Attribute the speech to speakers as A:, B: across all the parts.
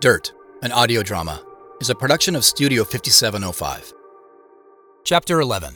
A: Dirt, an audio drama, is a production of Studio 5705. Chapter 11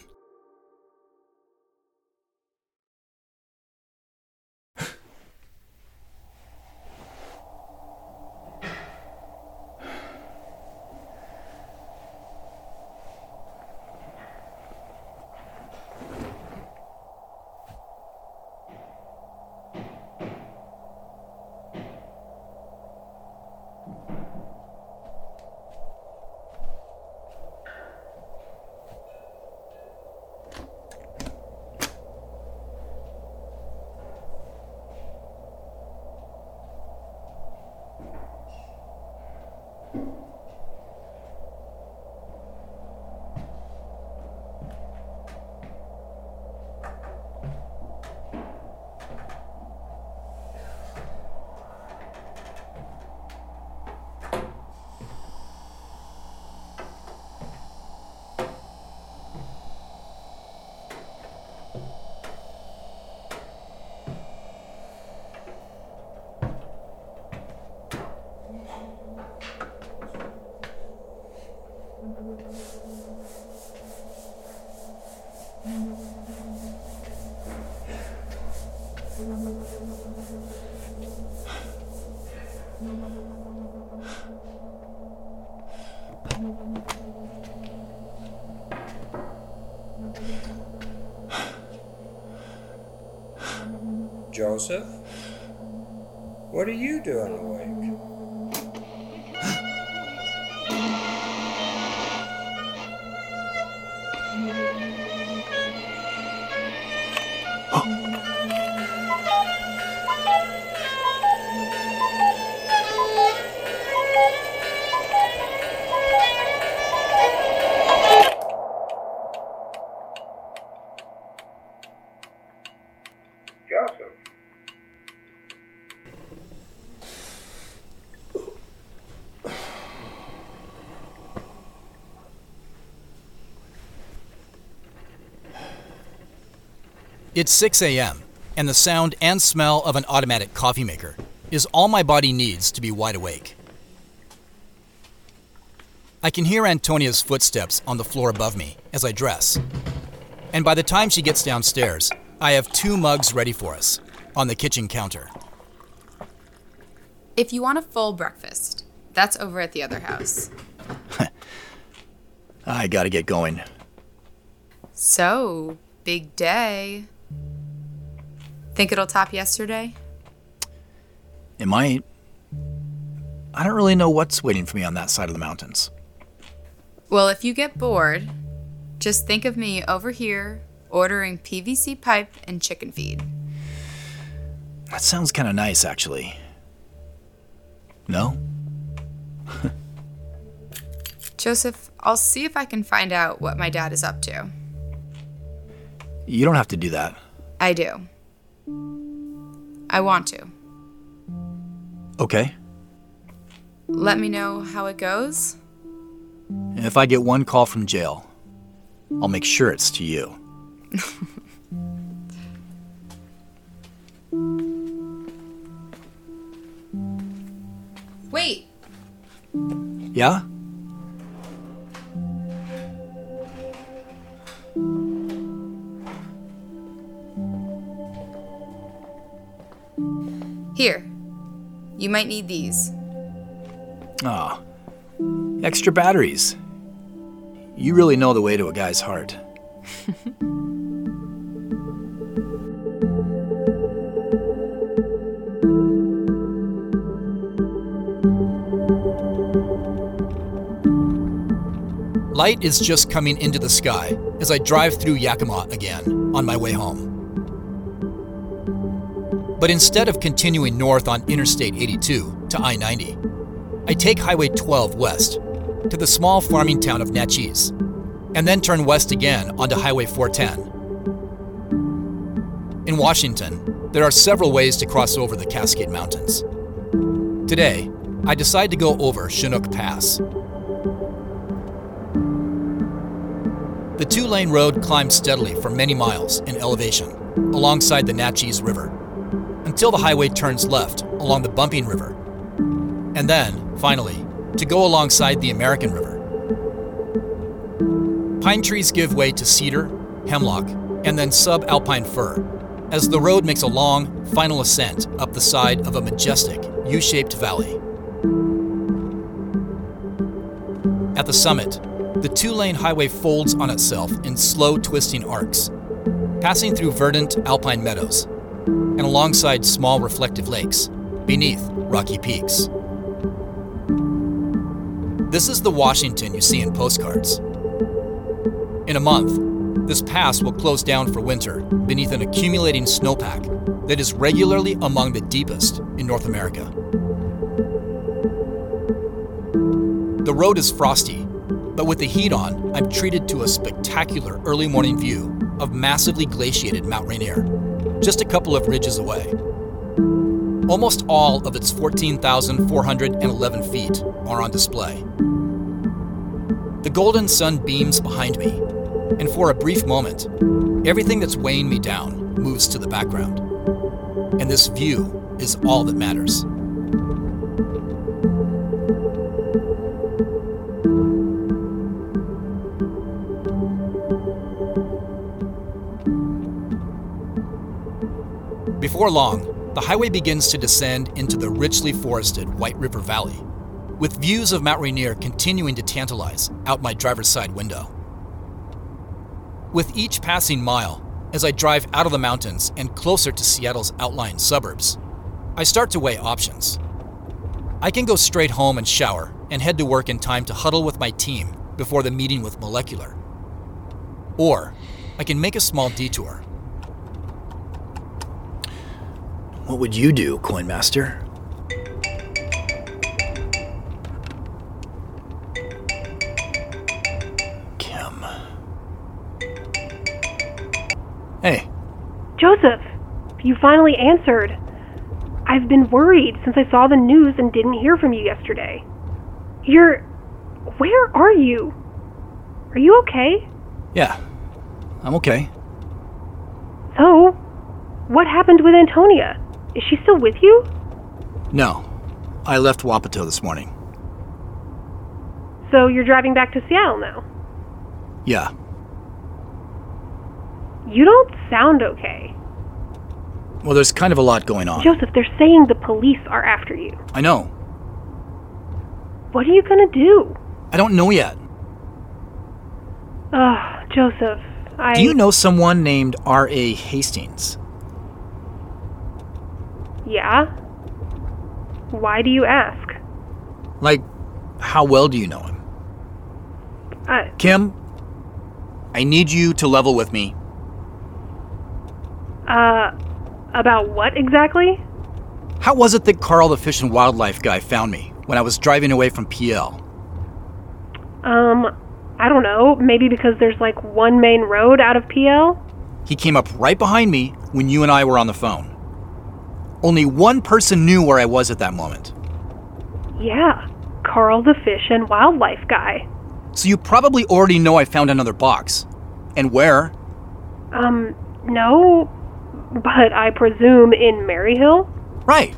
B: Joseph? What are you doing awake? Joseph?
A: It's 6 a.m., and the sound and smell of an automatic coffee maker is all my body needs to be wide awake. I can hear Antonia's footsteps on the floor above me as I dress. And by the time she gets downstairs, I have two mugs ready for us on the kitchen counter.
C: If you want a full breakfast, that's over at the other house.
A: I gotta get going.
C: So, big day. Think it'll top yesterday?
A: It might. I don't really know what's waiting for me on that side of the mountains.
C: Well, if you get bored, just think of me over here ordering PVC pipe and chicken feed.
A: That sounds kind of nice, actually. No?
C: Joseph, I'll see if I can find out what my dad is up to.
A: You don't have to do that.
C: I do. I want to.
A: Okay.
C: Let me know how it goes.
A: If I get one call from jail, I'll make sure it's to you.
C: Wait,
A: Yeah?
C: Here. You might need these.
A: Aw. Extra batteries. You really know the way to a guy's heart. Light is just coming into the sky as I drive through Yakima again on my way home. But instead of continuing north on Interstate 82 to I 90, I take Highway 12 west to the small farming town of Naches, and then turn west again onto Highway 410. In Washington, there are several ways to cross over the Cascade Mountains. Today, I decide to go over Chinook Pass. The two lane road climbs steadily for many miles in elevation alongside the Naches River until the highway turns left along the Bumping River, and then, finally, to go alongside the American River. Pine trees give way to cedar, hemlock, and then subalpine fir as the road makes a long, final ascent up the side of a majestic, U shaped valley. At the summit, the two lane highway folds on itself in slow, twisting arcs, passing through verdant alpine meadows and alongside small reflective lakes beneath rocky peaks. This is the Washington you see in postcards. In a month, this pass will close down for winter beneath an accumulating snowpack that is regularly among the deepest in North America. The road is frosty, but with the heat on, I'm treated to a spectacular early morning view of massively glaciated Mount Rainier, just a couple of ridges away. Almost all of its 14,411 feet are on display. The golden sun beams behind me, and for a brief moment, everything that's weighing me down moves to the background. And this view is all that matters. Before long, the highway begins to descend into the richly forested White River Valley, with views of Mount Rainier continuing to tantalize out my driver's side window. With each passing mile, as I drive out of the mountains and closer to Seattle's outlying suburbs, I start to weigh options. I can go straight home and shower and head to work in time to huddle with my team before the meeting with Molecular. Or I can make a small detour.
D: What would you do, Coinmaster? Kim.
A: Hey,
E: Joseph, you finally answered. I've been worried since I saw the news and didn't hear from you yesterday. You're. Where are you? Are you okay?
A: yeah, I'm okay.
E: So, what happened with Antonia? Is she still with you?
A: No, I left Wapato this morning.
E: So you're driving back to Seattle now?
A: Yeah,
E: You don't sound okay.
A: well, there's kind of a lot going on.
E: Joseph, they're saying the police are after you.
A: I know.
E: What are you gonna do?
A: I don't know yet.
E: Ugh, Joseph, I.
A: Do you know someone named R.A. Hastings?
E: Yeah? Why do you ask?
A: Like, how well do you know him?
E: Uh,
A: Kim, I need you to level with me.
E: uh, about what exactly?
A: How was it that Carl, the fish and wildlife guy, found me when I was driving away from Pe Ell?
E: Um, I don't know. Maybe because there's like one main road out of Pe Ell?
A: He came up right behind me when you and I were on the phone. Only one person knew where I was at that moment.
E: Yeah, Carl the fish and wildlife guy.
A: So you probably already know I found another box. And where?
E: Um, no, but I presume in Maryhill?
A: Right.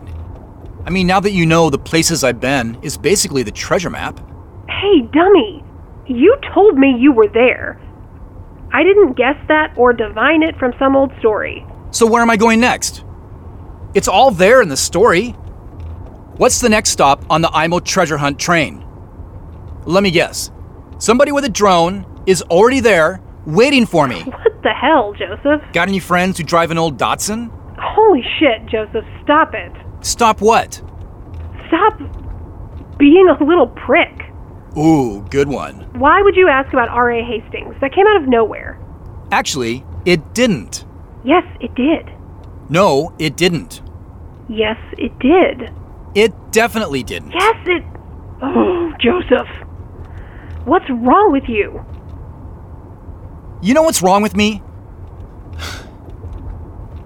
A: I mean, now that you know the places I've been is basically the treasure map.
E: Hey, dummy, you told me you were there. I didn't guess that or divine it from some old story.
A: So where am I going next? It's all there in the story. What's the next stop on the Aimo treasure hunt train? Let me guess. Somebody with a drone is already there, waiting for me.
E: What the hell, Joseph?
A: Got any friends who drive an old Datsun?
E: Holy shit, Joseph, stop it.
A: Stop what?
E: Stop being a little prick.
A: Ooh, good one.
E: Why would you ask about R.A. Hastings? That came out of nowhere.
A: Actually, it didn't.
E: Yes, it did.
A: No, it didn't.
E: Yes, it did.
A: It definitely didn't.
E: Yes, it. Oh, Joseph. What's wrong with you?
A: You know what's wrong with me?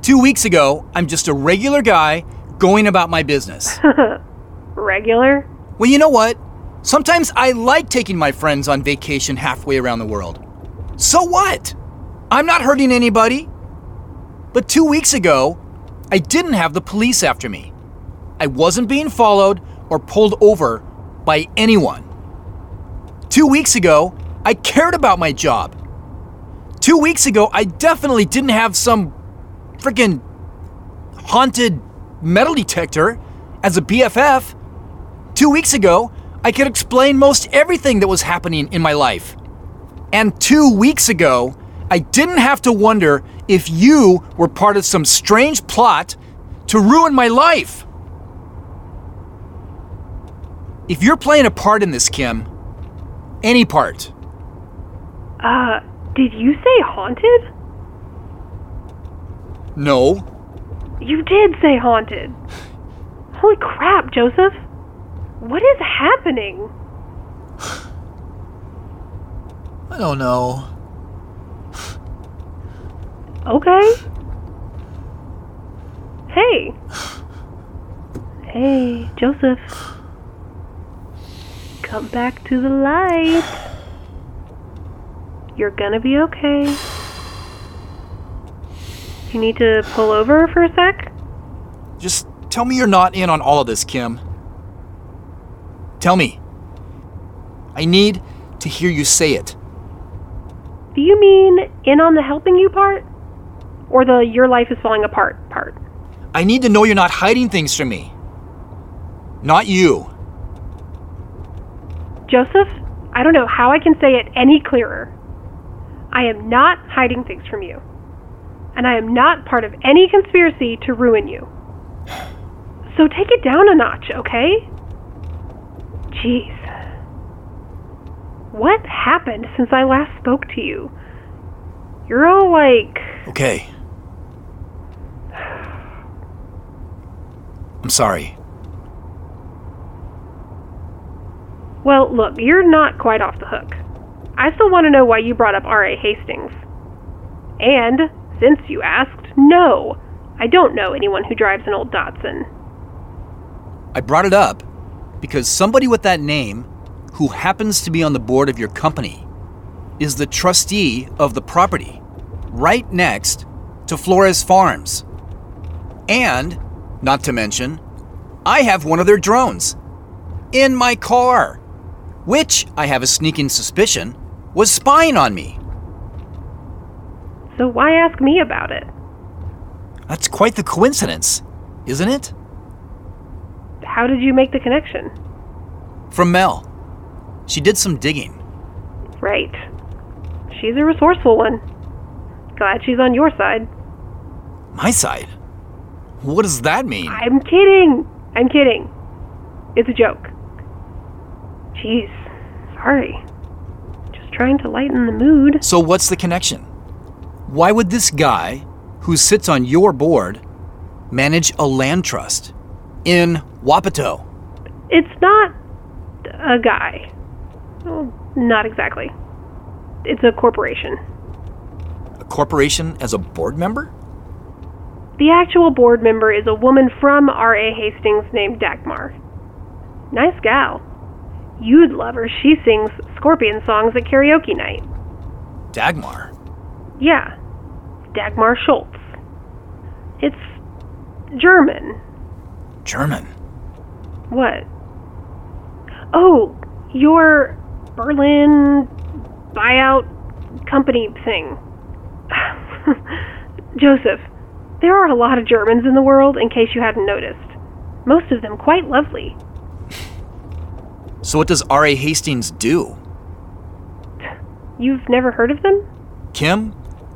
A: Two weeks ago, I'm just a regular guy going about my business.
E: Regular?
A: Well, you know what? Sometimes I like taking my friends on vacation halfway around the world. So what? I'm not hurting anybody. But two weeks ago, I didn't have the police after me. I wasn't being followed or pulled over by anyone. Two weeks ago, I cared about my job. Two weeks ago, I definitely didn't have some freaking haunted metal detector as a BFF. Two weeks ago, I could explain most everything that was happening in my life. And two weeks ago, I didn't have to wonder if you were part of some strange plot to ruin my life. If you're playing a part in this, Kim, any part,
E: Uh, did you say haunted?
A: no,
E: You did say haunted. Holy crap, Joseph. What is happening?
D: I don't know.
E: Okay. Hey. Hey, Joseph. Come back to the light. You're gonna be okay. You need to pull over for a sec?
A: just tell me you're not in on all of this, Kim. Tell me. I need to hear you say it.
E: Do you mean in on the helping you part? Or the your life is falling apart part?
A: I need to know you're not hiding things from me. Not you.
E: Joseph, I don't know how I can say it any clearer. I am not hiding things from you. And I am not part of any conspiracy to ruin you. So take it down a notch, okay? Jeez. What happened since I last spoke to you? You're all like.
A: Okay. I'm sorry.
E: Well, look, you're not quite off the hook. I still want to know why you brought up R.A. Hastings. And, since you asked, no, I don't know anyone who drives an old Datsun.
A: I brought it up because somebody with that name, who happens to be on the board of your company, is the trustee of the property right next to Flores Farms. And, not to mention, I have one of their drones in my car, which I have a sneaking suspicion was spying on me.
E: So why ask me about it?
A: That's quite the coincidence, isn't it?
E: How did you make the connection?
A: From Mel. She did some digging.
E: Right. She's a resourceful one. Glad she's on your side.
A: My side? What does that mean?
E: I'm kidding. I'm kidding. It's a joke. Jeez. Sorry. Just trying to lighten the mood.
A: So, what's the connection? Why would this guy, who sits on your board, manage a land trust in Wapato?
E: It's not a guy. Well, not exactly. It's a corporation.
A: A corporation as a board member?
E: The actual board member is a woman from R.A. Hastings named Dagmar. Nice gal. You'd love her. She sings Scorpion songs at karaoke night.
A: Dagmar.
E: Yeah, Dagmar Schultz. It's German.
A: German.
E: What? Oh, your Berlin buyout company thing. Joseph, there are a lot of Germans in the world, in case you hadn't noticed. Most of them quite lovely.
A: So, what does R.A. Hastings do?
E: You've never heard of them?
A: Kim,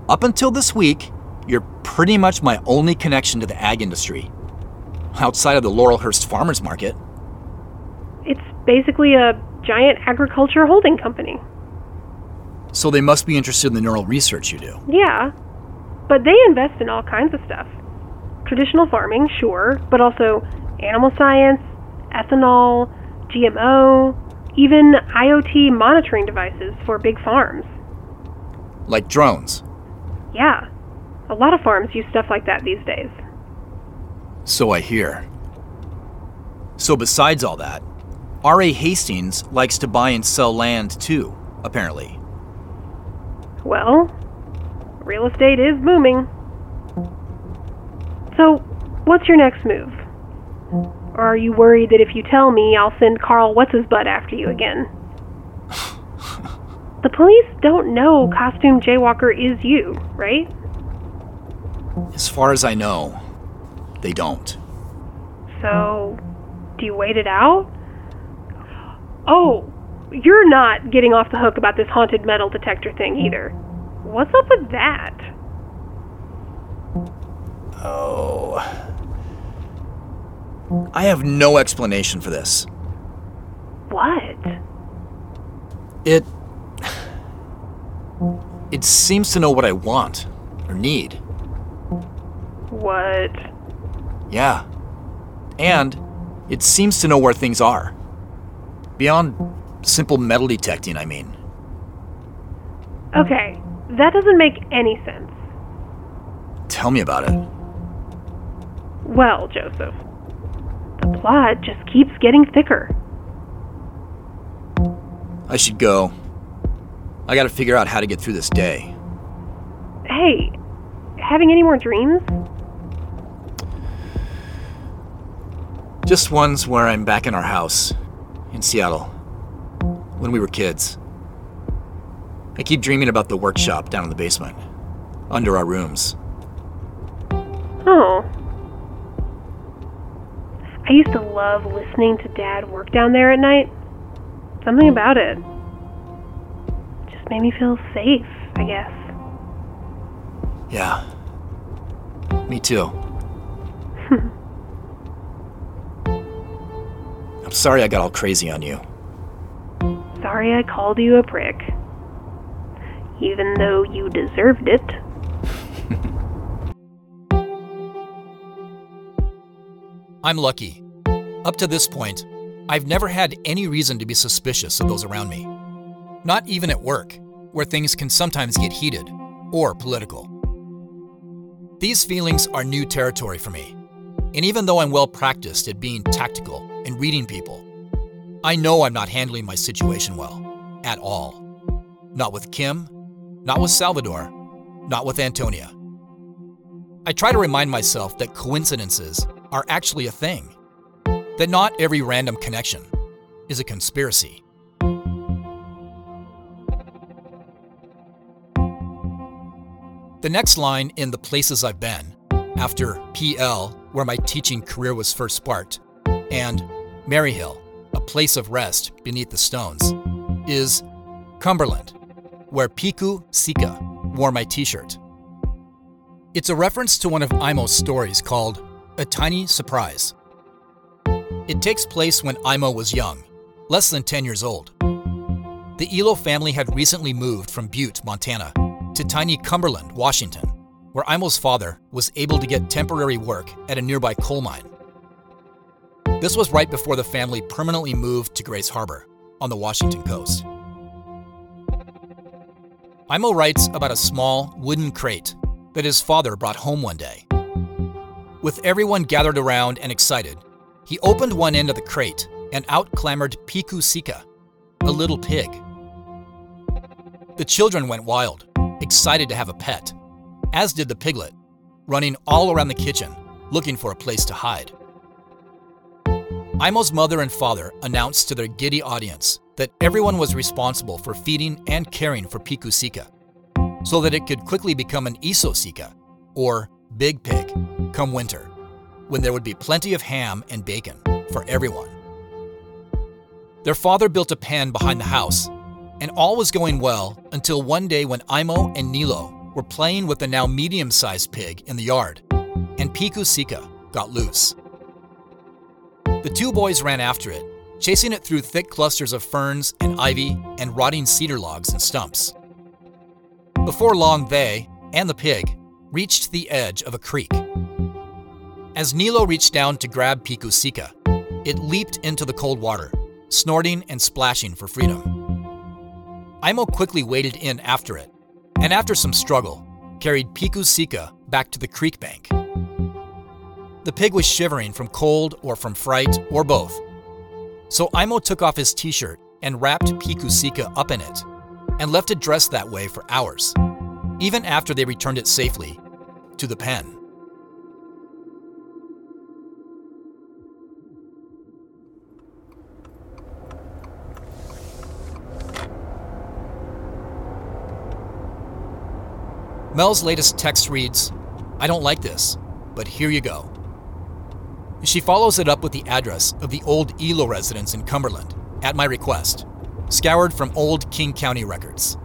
A: up until this week, you're pretty much my only connection to the ag industry. Outside of the Laurelhurst Farmers Market.
E: It's basically a giant agriculture holding company.
A: So, they must be interested in the neural research you do.
E: Yeah, but they invest in all kinds of stuff. Traditional farming, sure, but also animal science, ethanol, GMO, even IoT monitoring devices for big farms.
A: Like drones.
E: Yeah, a lot of farms use stuff like that these days.
A: So I hear. So, besides all that, R.A. Hastings likes to buy and sell land too, apparently.
E: Well, real estate is booming. So, what's your next move? Or are you worried that if you tell me, I'll send Carl What's His Butt after you again? the police don't know Costume Jaywalker is you, right?
A: As far as I know, they don't.
E: So, do you wait it out? Oh, you're not getting off the hook about this haunted metal detector thing either. What's up with that?
A: Oh. I have no explanation for this.
E: What?
A: It. It seems to know what I want or need.
E: What?
A: Yeah. And it seems to know where things are. Beyond simple metal detecting, I mean.
E: Okay, that doesn't make any sense.
A: Tell me about it.
E: Well, Joseph, the plot just keeps getting thicker.
A: I should go. I gotta figure out how to get through this day.
E: Hey, having any more dreams?
A: Just ones where I'm back in our house in Seattle when we were kids. I keep dreaming about the workshop down in the basement, under our rooms.
E: Oh. I used to love listening to Dad work down there at night. Something about it. Just made me feel safe, I guess.
A: Yeah. Me too. I'm sorry I got all crazy on you.
E: Sorry I called you a prick. Even though you deserved it.
A: I'm lucky. Up to this point, I've never had any reason to be suspicious of those around me. Not even at work, where things can sometimes get heated or political. These feelings are new territory for me, and even though I'm well practiced at being tactical and reading people, I know I'm not handling my situation well, at all. Not with Kim, not with Salvador, not with Antonia. I try to remind myself that coincidences are actually a thing, that not every random connection is a conspiracy. The next line in The Places I've Been, after Pe Ell, where my teaching career was first sparked, and Maryhill, a place of rest beneath the stones, is Cumberland, where Piku Sika wore my t shirt. It's a reference to one of Aimo's stories called A Tiny Surprise. It takes place when Aimo was young, less than 10 years old. The Elo family had recently moved from Butte, Montana, to tiny Cumberland, Washington, where Aimo's father was able to get temporary work at a nearby coal mine. This was right before the family permanently moved to Grays Harbor on the Washington coast. Aimo writes about a small wooden crate that his father brought home one day. With everyone gathered around and excited, he opened one end of the crate and out clambered Piku Sika, a little pig. The children went wild, excited to have a pet, as did the piglet, running all around the kitchen, looking for a place to hide. Aimo's mother and father announced to their giddy audience that everyone was responsible for feeding and caring for Piku Sika, so that it could quickly become an Iso Sika, or big pig, come winter, when there would be plenty of ham and bacon for everyone. Their father built a pen behind the house, and all was going well until one day when Aimo and Nilo were playing with the now medium sized pig in the yard, and Piku Sika got loose. The two boys ran after it, chasing it through thick clusters of ferns and ivy and rotting cedar logs and stumps. Before long, they and the pig reached the edge of a creek. As Nilo reached down to grab Piku Sika, it leaped into the cold water, snorting and splashing for freedom. Aimo quickly waded in after it, and after some struggle, carried Piku Sika back to the creek bank. The pig was shivering from cold or from fright or both. So Aimo took off his t shirt and wrapped Piku Sika up in it and left it dressed that way for hours, even after they returned it safely to the pen. Mel's latest text reads I don't like this, but here you go. She follows it up with the address of the old Elo residence in Cumberland, at my request, scoured from old King County records.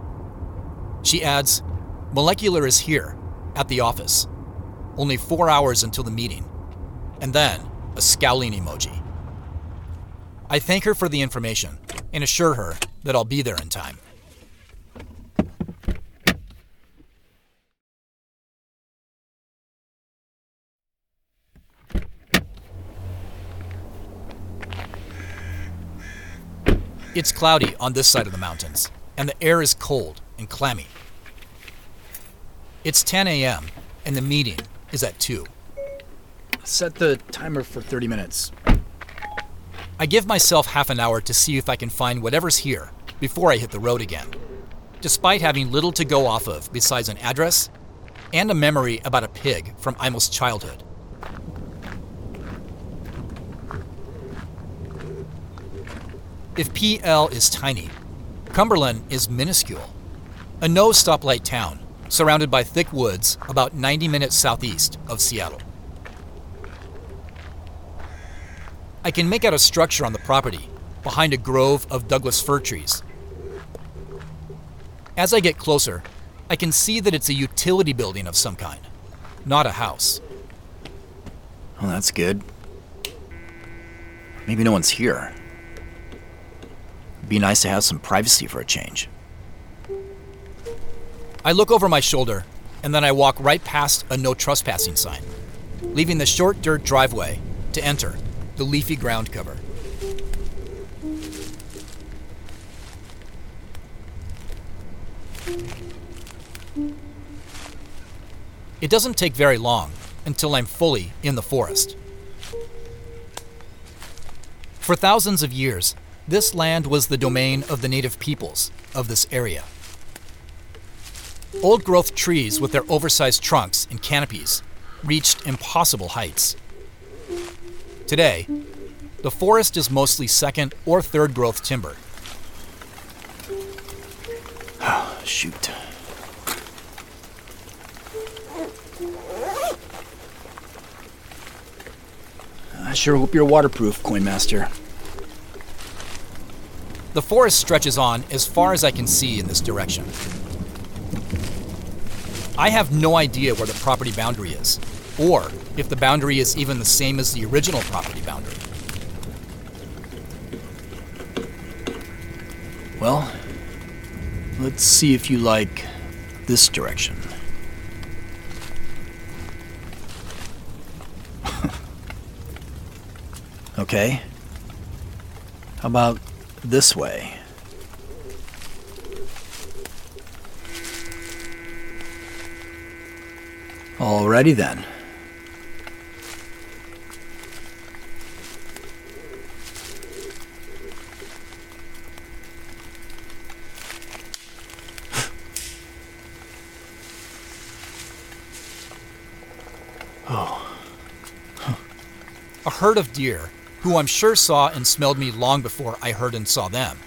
A: She adds Molecular is here, at the office. Only four hours until the meeting. And then a scowling emoji. I thank her for the information and assure her that I'll be there in time. It's cloudy on this side of the mountains, and the air is cold and clammy. It's 10 a.m., and the meeting is at 2.
D: Set the timer for 30 minutes.
A: I give myself half an hour to see if I can find whatever's here before I hit the road again, despite having little to go off of besides an address and a memory about a pig from Aimo's childhood. If Pe Ell is tiny, Cumberland is minuscule. A no stoplight town, surrounded by thick woods about 90 minutes southeast of Seattle. I can make out a structure on the property behind a grove of Douglas fir trees. As I get closer, I can see that it's a utility building of some kind, not a house.
D: Well, that's good. Maybe no one's here. Be nice to have some privacy for a change.
A: I look over my shoulder, and then I walk right past a no trespassing sign, leaving the short dirt driveway to enter the leafy ground cover. It doesn't take very long until I'm fully in the forest. For thousands of years, this land was the domain of the native peoples of this area. Old growth trees with their oversized trunks and canopies reached impossible heights. Today, the forest is mostly second or third growth timber.
D: Shoot. I sure hope you're waterproof, Coinmaster.
A: The forest stretches on as far as I can see in this direction. I have no idea where the property boundary is, or if the boundary is even the same as the original property boundary.
D: Well, let's see if you like this direction. okay. How about this way? Alrighty then.
A: Oh, A herd of deer, who I'm sure saw and smelled me long before I heard and saw them,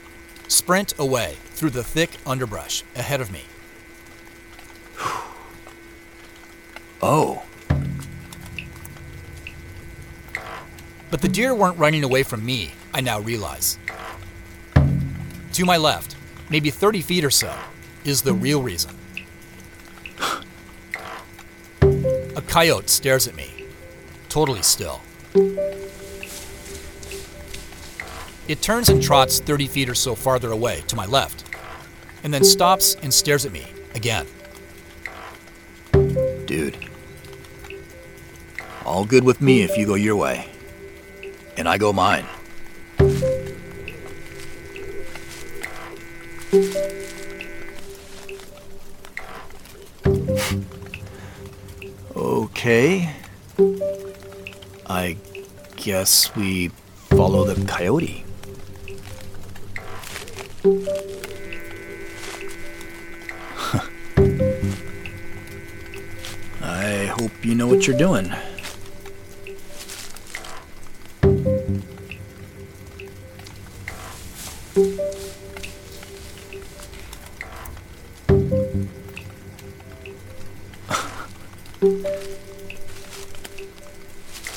A: sprint away through the thick underbrush ahead of me.
D: Oh,
A: But the deer weren't running away from me, I now realize. To my left, maybe 30 feet or so, is the real reason. A coyote stares at me, totally still. It turns and trots 30 feet or so farther away to my left, and then stops and stares at me again.
D: dude. All good with me if you go your way. And I go mine. Okay. I guess we follow the coyote. I hope you know what you're doing.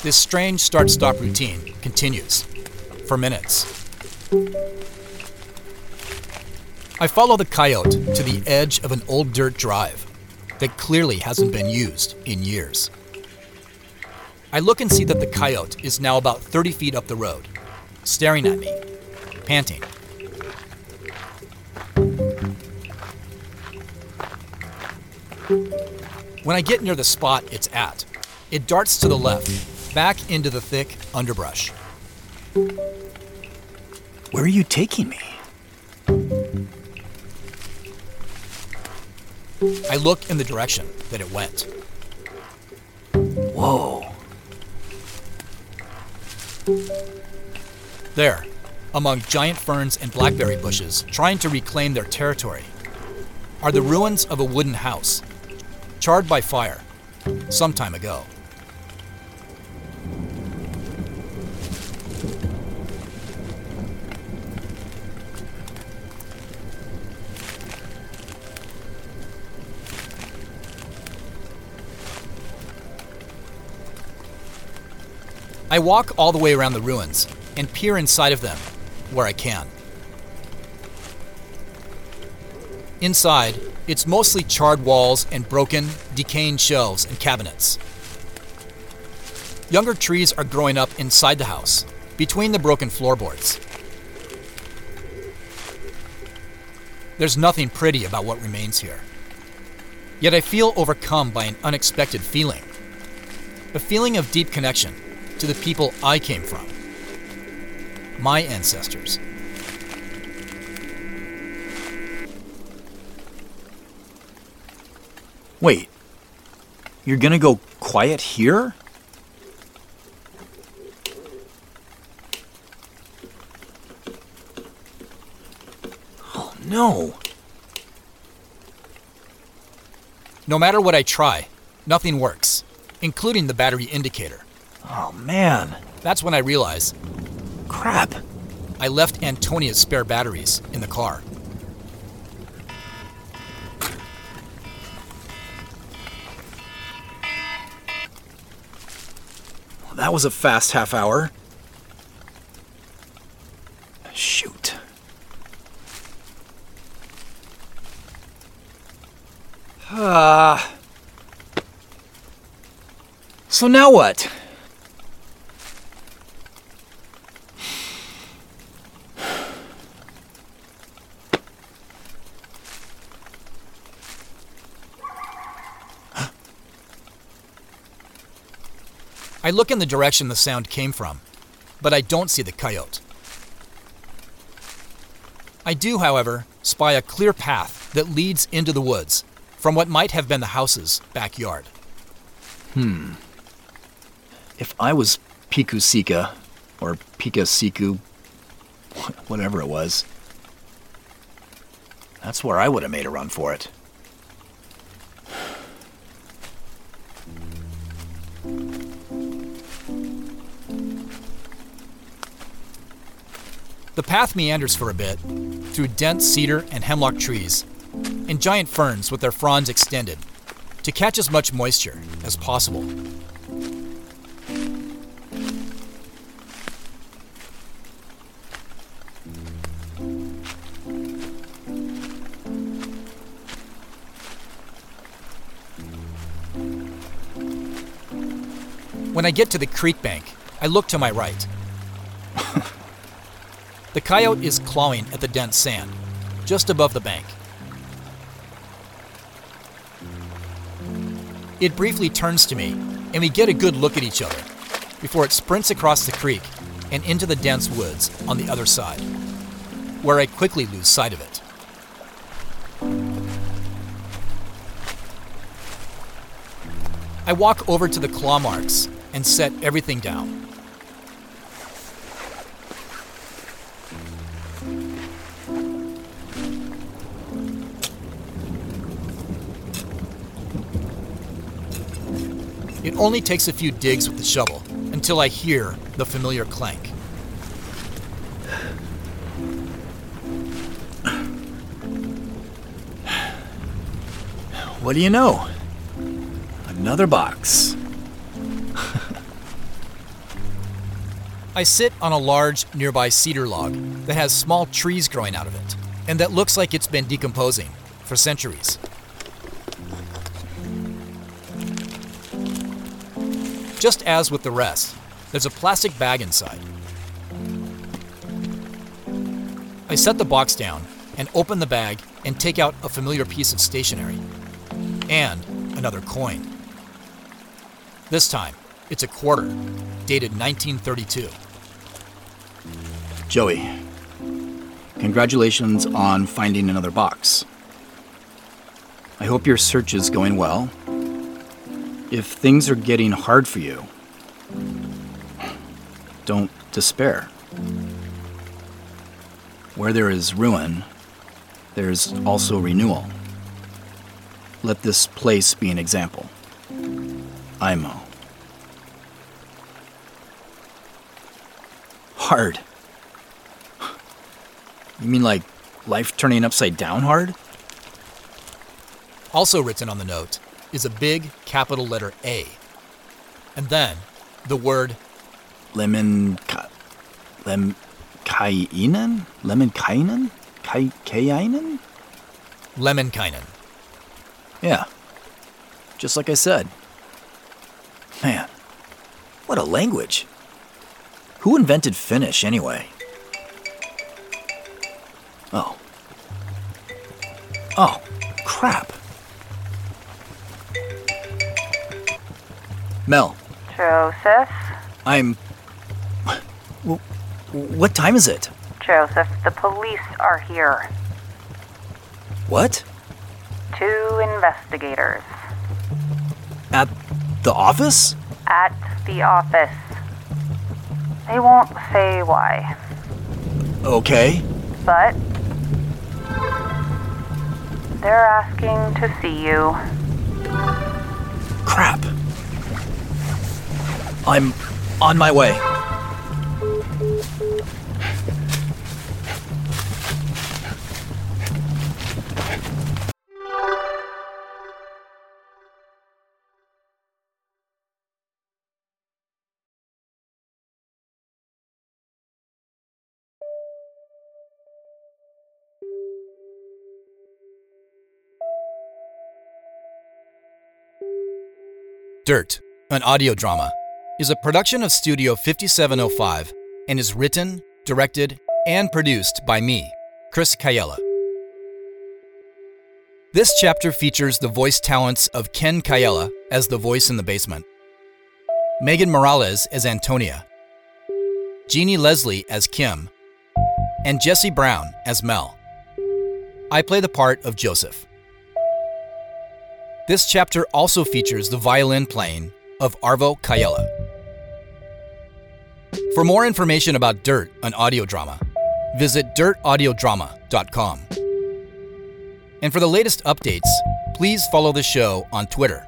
A: This strange start stop routine continues for minutes. I follow the coyote to the edge of an old dirt drive that clearly hasn't been used in years. I look and see that the coyote is now about 30 feet up the road, staring at me, panting. When I get near the spot it's at, it darts to the left, back into the thick underbrush.
D: Where are you taking me?
A: I look in the direction that it went.
D: Whoa.
A: There, among giant ferns and blackberry bushes, trying to reclaim their territory, are the ruins of a wooden house, charred by fire, some time ago. I walk all the way around the ruins and peer inside of them where I can. Inside, it's mostly charred walls and broken, decaying shelves and cabinets. Younger trees are growing up inside the house, between the broken floorboards. There's nothing pretty about what remains here. Yet I feel overcome by an unexpected feeling a feeling of deep connection to the people I came from, my ancestors.
D: Wait. You're gonna go quiet here? Oh no.
A: No matter what I try, nothing works, including the battery indicator.
D: Oh man.
A: That's when I realize
D: Crap.
A: I left Antonia's spare batteries in the car.
D: That was a fast half hour. Shoot. Ah. so now what?
A: I look in the direction the sound came from, but I don't see the coyote. I do, however, spy a clear path that leads into the woods from what might have been the house's backyard. Hmm.
D: If I was Pikusika, or Pikasiku, wh- whatever it was, that's where I would have made a run for it.
A: Path meanders for a bit through dense cedar and hemlock trees and giant ferns with their fronds extended to catch as much moisture as possible. When I get to the creek bank, I look to my right. The coyote is clawing at the dense sand, just above the bank. It briefly turns to me, and we get a good look at each other before it sprints across the creek and into the dense woods on the other side, where I quickly lose sight of it. I walk over to the claw marks and set everything down. It only takes a few digs with the shovel until I hear the familiar clank.
D: What do you know? Another box.
A: I sit on a large nearby cedar log that has small trees growing out of it, and that looks like it's been decomposing for centuries. Just as with the rest, there's a plastic bag inside. I set the box down and open the bag and take out a familiar piece of stationery and another coin. This time, it's a quarter, dated 1932.
D: Joey, congratulations on finding another box. I hope your search is going well. If things are getting hard for you, don't despair. Where there is ruin, there's also renewal. Let this place be an example. Aimo. Hard. You mean like life turning upside down hard?
A: Also written on the note is a big capital letter A. And then the word
D: Lemon. Ka- lem. Kainen? Lemon kainen? Kai. Kainen?
A: Lemminkainen.
D: Yeah. Just like I said. Man, what a language. Who invented Finnish anyway? Oh. Oh, crap. Mel,
F: Joseph?
D: I'm. What time is it?
F: Joseph, the police are here.
D: What?
F: Two investigators.
D: At the office?
F: At the office. They won't say why,
D: Okay.
F: but they're asking to see you.
D: Crap. I'm on my way.
A: Dirt, an audio drama, is a production of Studio 5705 and is written, directed, and produced by me, Chris Cayella. This chapter features the voice talents of Ken Cayella as the voice in the basement, Megan Morales as Antonia, Jeannie Leslie as Kim, and Jesse Brown as Mel. I play the part of Joseph. This chapter also features the violin playing of Arvo Cayella. For more information about Dirt, an audio drama, visit dirtaudiodrama.com. And for the latest updates, please follow the show on Twitter.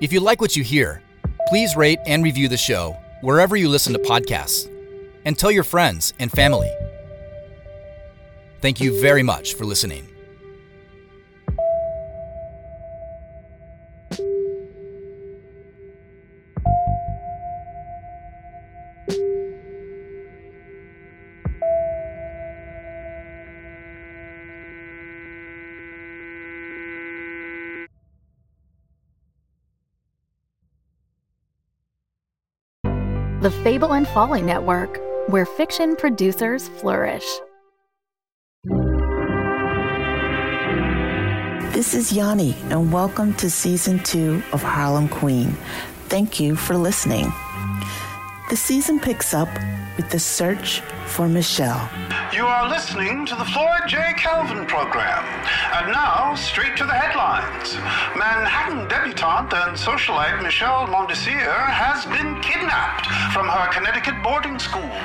A: If you like what you hear, please rate and review the show wherever you listen to podcasts, and tell your friends and family. Thank you very much for listening.
G: Fable and Folly Network, where fiction producers flourish.
H: This is Yanni, and welcome to season two of Harlem Queen. Thank you for listening. The season picks up with the search for Michelle.
I: You are listening to the Floyd J. Calvin program. And now, straight to the headlines. Manhattan debutante and socialite Michelle Mondesir has been kidnapped from her Connecticut boarding school.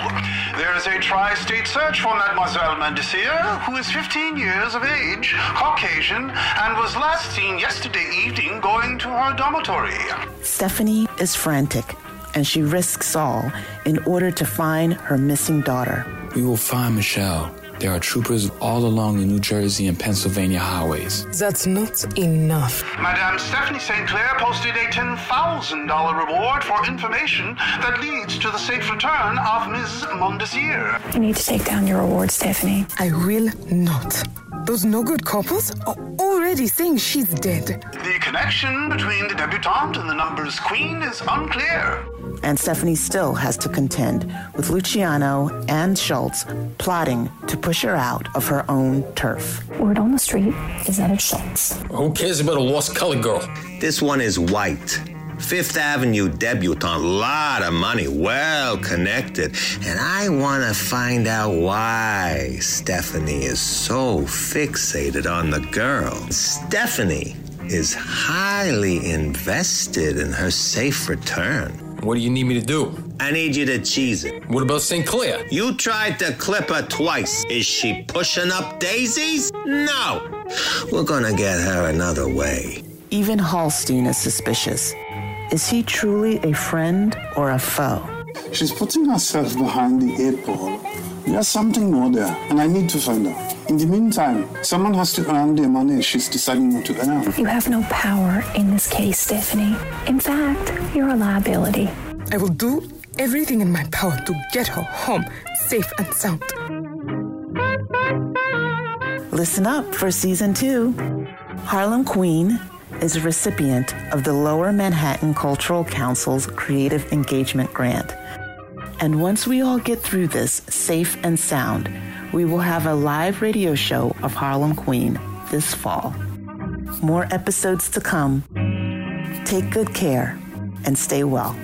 I: There is a tri-state search for Mademoiselle Mondesir, who is 15 years of age, Caucasian, and was last seen yesterday evening going to her dormitory.
H: Stephanie is frantic, and she risks all in order to find her missing daughter.
J: We will find Michelle. There are troopers all along the New Jersey and Pennsylvania highways.
K: That's not enough.
I: Madame Stephanie St. Clair posted a $10,000 reward for information that leads to the safe return of Ms. Mondesir.
L: You need to take down your reward, Stephanie.
K: I will not. Those no good couples are already saying she's dead.
I: The connection between the debutante and the numbers queen is unclear.
H: And Stephanie still has to contend with Luciano and Schultz plotting to push her out of her own turf.
L: Word on the street is that it's Schultz.
M: Who cares about a lost colored girl?
N: This one is white. Fifth Avenue debutante, a lot of money, well connected. And I want to find out why Stephanie is so fixated on the girl. Stephanie is highly invested in her safe return.
M: What do you need me to do?
N: I need you to cheese it.
M: What about St. Clair?
N: You tried to clip her twice. Is she pushing up daisies? No. We're gonna get her another way.
H: Even Hallstein is suspicious. Is he truly a friend or a foe?
O: She's putting herself behind the eight ball. There's something more there, and I need to find out. In the meantime, someone has to earn the money she's deciding not to earn.
L: You have no power in this case, Stephanie. In fact, you're a liability.
K: I will do everything in my power to get her home safe and sound.
H: Listen up for season two. Harlem Queen is a recipient of the Lower Manhattan Cultural Council's Creative Engagement Grant. And once we all get through this safe and sound, we will have a live radio show of Harlem Queen this fall. More episodes to come. Take good care and stay well.